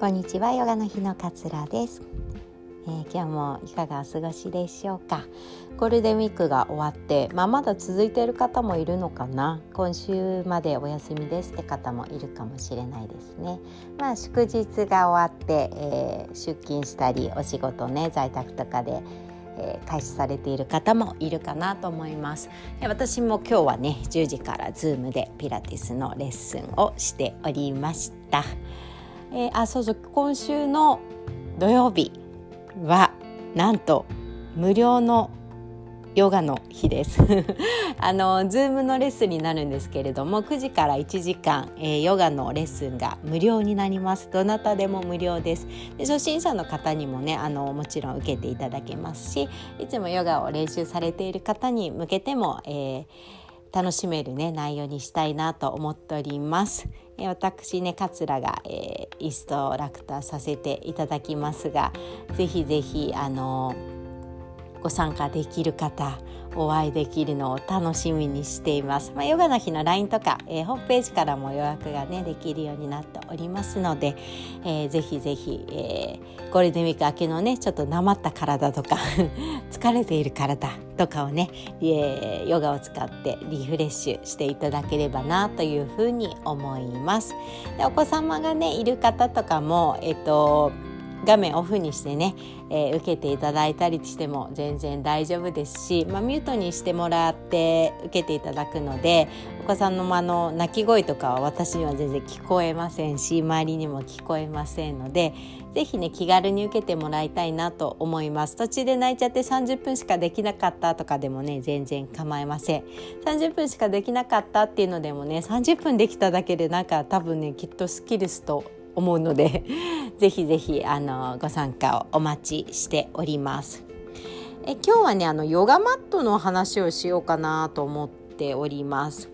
こんにちはヨガの日のかつらです、えー、今日もいかがお過ごしでしょうか？ゴールデンウィークが終わって、まあ、まだ続いている方もいるのかな？今週までお休みですって方もいるかもしれないですね。まあ祝日が終わって、えー、出勤したりお仕事ね在宅とかで、開始されている方もいるかなと思います。私も今日はね10時から Zoom でピラティスのレッスンをしておりました。えー、あそうそう今週の土曜日はなんと無料のヨガの日です。あのズームのレッスンになるんですけれども9時から1時間、えー、ヨガのレッスンが無料になります。どなたでも無料です。で初心者の方にもねあのもちろん受けていただけますしいつもヨガを練習されている方に向けても、えー、楽しめるね内容にしたいなと思っております。え私ね桂が、えー、インストラクターさせていただきますが是非是非あのご参加できる方お会いできるのを楽しみにしています。まあ、ヨガの日の LINE とか、えー、ホームページからも予約がねできるようになっておりますので、えー、ぜひぜひ、えー、ゴールデンウィーク明けのねちょっとなまった体とか 疲れている体とかをね、えー、ヨガを使ってリフレッシュしていただければなというふうに思います。でお子様がねいる方とかもえっ、ー、と画面オフにしてね、えー、受けていただいたりしても全然大丈夫ですし、まあ、ミュートにしてもらって受けていただくのでお子さんのあの泣き声とかは私には全然聞こえませんし周りにも聞こえませんので是非ね気軽に受けてもらいたいなと思います。途中で泣いちゃって30分しかできなかったとかでもね全然構いません。30分しかできなかったっていうのでもね30分できただけでなんか多分ねきっとスキルスと思うので ぜひぜひあのご参加をお待ちしております。え今日はねあのヨガマットの話をしようかなと思っております。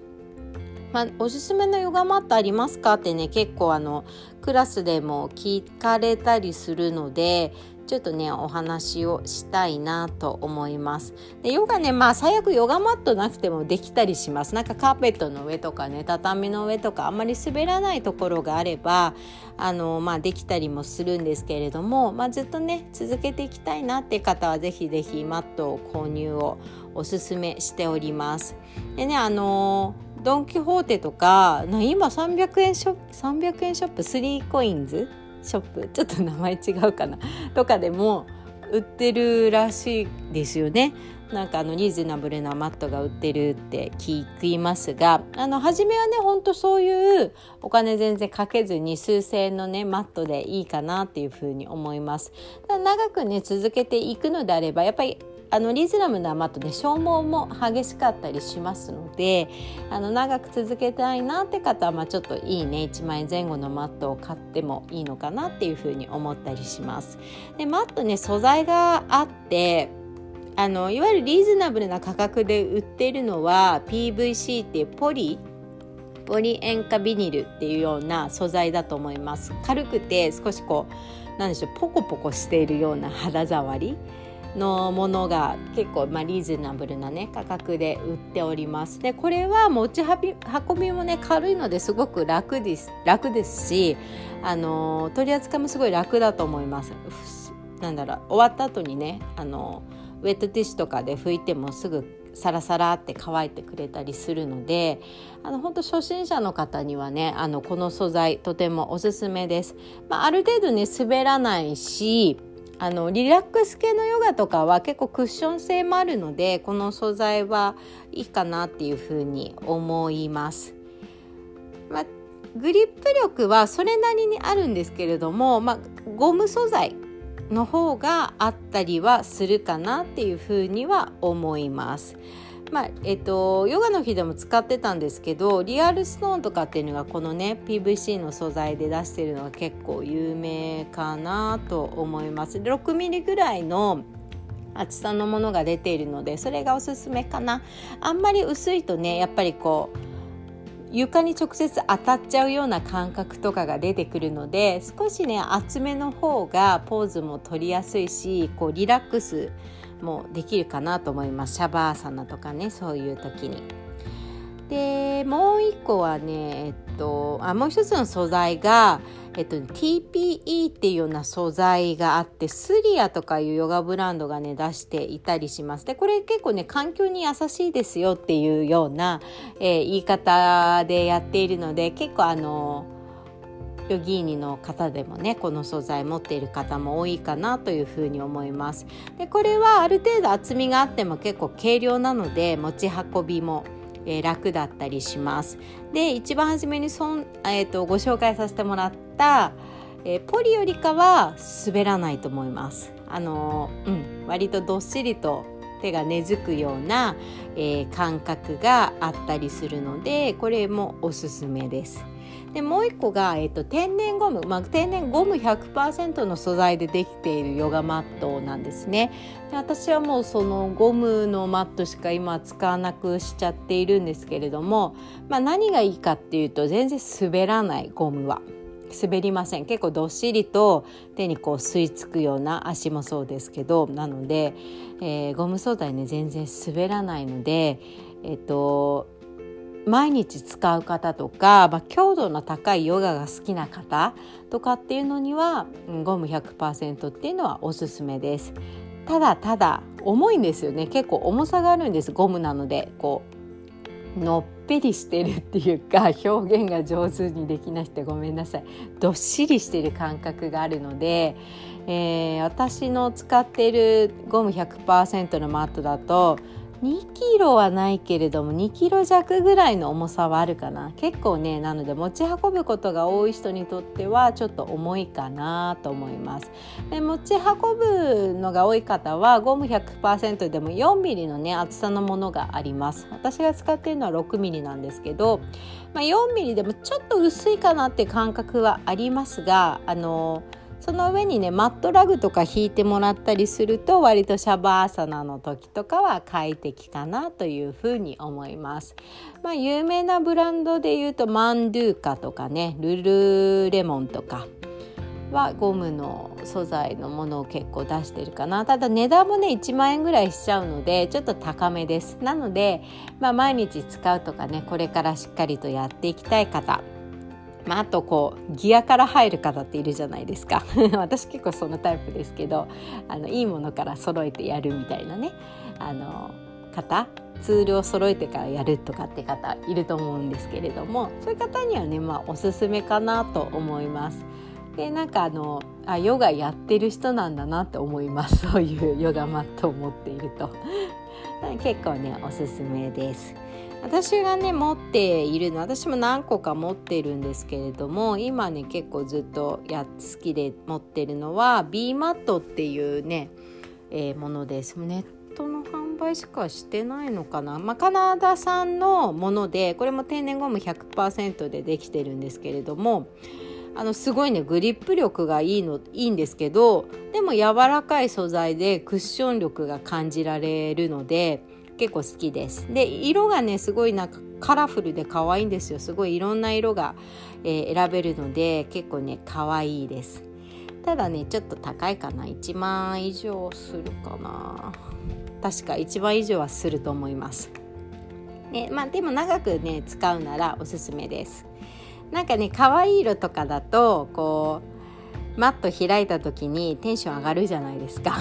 まあ、おすすめのヨガマットありますかってね結構あのクラスでも聞かれたりするのでちょっとねお話をしたいなと思います。でヨガねまあ最悪ヨガマットなくてもできたりします。なんかカーペットの上とかね畳の上とかあんまり滑らないところがあればあのまあできたりもするんですけれども、まあ、ずっとね続けていきたいなって方は是非是非マットを購入をおすすめしております。でねあのドン・キホーテとか今300円ショップ300円ショップ3コインズショップちょっと名前違うかなとかでも売ってるらしいですよね。なんかあのリーズナブルなマットが売ってるって聞きますがあの初めはねほんとそういうお金全然かけずに数千円のねマットでいいかなっていうふうに思います。長くね続けていくのであればやっぱりあのリズナブルなマットで消耗も激しかったりしますのであの長く続けたいなって方は、まあ、ちょっといいね1万円前後のマットを買ってもいいのかなっていうふうに思ったりします。でマットね素材があってあのいわゆるリーズナブルな価格で売ってるのは PVC っていうポリポリ塩化ビニルっていうような素材だと思います軽くて少しこうなんでしょうポコポコしているような肌触りのものが結構、まあ、リーズナブルな、ね、価格で売っておりますでこれは持ち運びもね軽いのですごく楽です楽ですしあの取り扱いもすごい楽だと思いますなんだろう終わった後にねあのウェットティッシュとかで拭いてもすぐサラサラって乾いてくれたりするのであの本当初心者の方にはねあのこの素材とてもおすすめです。まあ、ある程度ね滑らないしあのリラックス系のヨガとかは結構クッション性もあるのでこの素材はいいかなっていうふうに思います。まあ、グリップ力はそれなりにあるんですけれども、まあ、ゴム素材の方があったりはするかなっていうふうには思います。まあえっと、ヨガの日でも使ってたんですけどリアルストーンとかっていうのがこのね PVC の素材で出してるのが結構有名かなと思います。6ミリぐらいの厚さのものが出ているのでそれがおすすめかな。あんまり薄いとねやっぱりこう床に直接当たっちゃうような感覚とかが出てくるので少しね厚めの方がポーズも取りやすいしこうリラックスもできるかなと思いますシャバーサナとかねそういう時に。でもう一個はね、えっと、あもう一つの素材が、えっと、TPE っていうような素材があってスリアとかいうヨガブランドがね出していたりしますでこれ結構ね環境に優しいですよっていうような、えー、言い方でやっているので結構あのヨギーニの方でもねこの素材持っている方も多いかなというふうに思いますでこれはある程度厚みがあっても結構軽量なので持ち運びもえ、楽だったりします。で一番初めにそん、えーと、ご紹介させてもらった、えー、ポリよりかは滑らないと思います。あのー、うん、割とどっしりと手が根付くような、えー、感覚があったりするのでこれもおすすめです。でもう一個が、えっと、天然ゴム、まあ、天然ゴム100%の素材でできているヨガマットなんですね。で私はもうそのゴムのマットしか今使わなくしちゃっているんですけれども、まあ、何がいいかっていうと全然滑らないゴムは。滑りません。結構どっしりと手にこう吸い付くような足もそうですけどなので、えー、ゴム素材ね全然滑らないのでえっと毎日使う方とか、まあ、強度の高いヨガが好きな方とかっていうのにはゴム100%っていうのはおすすめです。ただただ重いんですよね。結構重さがあるんです。ゴムなのでこうのっぺりしてるっていうか表現が上手にできなくてごめんなさい。どっしりしてる感覚があるので、えー、私の使っているゴム100%のマットだと2キロはないけれども2キロ弱ぐらいの重さはあるかな。結構ねなので持ち運ぶことが多い人にとってはちょっと重いかなと思います。で持ち運ぶのが多い方はゴム100%でも 4mm のね厚さのものがあります。私が使っているのは 6mm なんですけど、まあ、4mm でもちょっと薄いかなって感覚はありますがあのーその上にねマットラグとか引いてもらったりすると割とシャバーサナの時とかは快適かなというふうに思います。まあ、有名なブランドで言うとマンドゥーカとかねルルレモンとかはゴムの素材のものを結構出してるかな。ただ値段もね1万円ぐらいしちゃうのでちょっと高めです。なので、まあ、毎日使うとかねこれからしっかりとやっていきたい方。まあ、あとこうギアから入る方っているじゃないですか 私結構そのタイプですけどあのいいものから揃えてやるみたいなねあの方ツールを揃えてからやるとかって方いると思うんですけれどもそういう方にはねまあおすすめかなと思います。でなんかあのあヨガやってる人なんだなって思いますそういうヨガマットを持っていると 結構ねおすすめです。私がね持っているの私も何個か持っているんですけれども今ね結構ずっとや好きで持ってるのは B マットっていうね、えー、ものです。ネットの販売しかしてないのかな、まあ、カナダ産のものでこれも天然ゴム100%でできてるんですけれどもあのすごいねグリップ力がいいのいいんですけどでも柔らかい素材でクッション力が感じられるので結構好きです。で色がねすごいなんかカラフルで可愛いんですよ。すごいいろんな色が、えー、選べるので結構ね可愛いです。ただねちょっと高いかな。1万以上するかな。確か1万以上はすると思います。ねまあでも長くね使うならおすすめです。なんかね可愛い色とかだとこうマット開いた時にテンション上がるじゃないですか。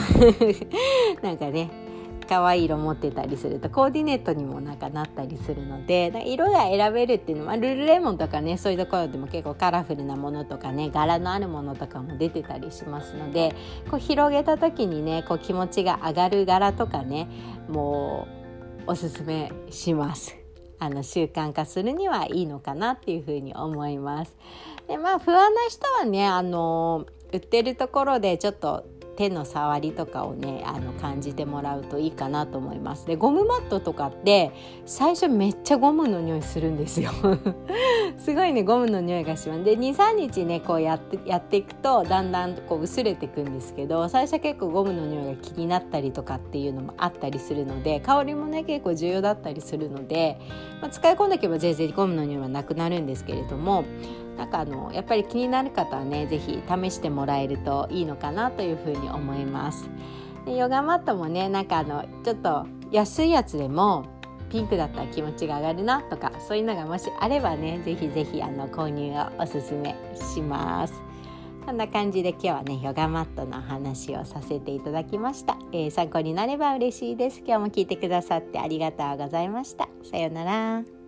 なんかね可愛い色持ってたりするとコーディネートにもなんかなったりするので色が選べるっていうのはルルレモンとかねそういうところでも結構カラフルなものとかね柄のあるものとかも出てたりしますのでこう広げた時にねこう気持ちが上がる柄とかねもうおすすめします。あの習慣化するにはいいのかなっていうふうに思います。でまあ不安な人はねあの売ってるところでちょっと手の触りとかをねあの感じてもらうといいかなと思います。でゴムマットとかって最初めっちゃゴムの匂いするんですよ。すごいねゴムの匂いがします。で23日ねこうやってやっていくとだんだんこう薄れていくんですけど最初結構ゴムの匂いが気になったりとかっていうのもあったりするので香りもね結構重要だったりするので、まあ、使い込んでいけば全然ゴムの匂いはなくなるんですけれどもなんかあのやっぱり気になる方はね是非試してもらえるといいのかなというふうに思います。でヨガマットもねなんかあのちょっと安いやつでもピンクだったら気持ちが上がるなとかそういうのがもしあればね是非是非あの購入をおすすめします。こんな感じで今日はねヨガマットの話をさせていただきました、えー、参考になれば嬉しいです今日も聞いてくださってありがとうございましたさようなら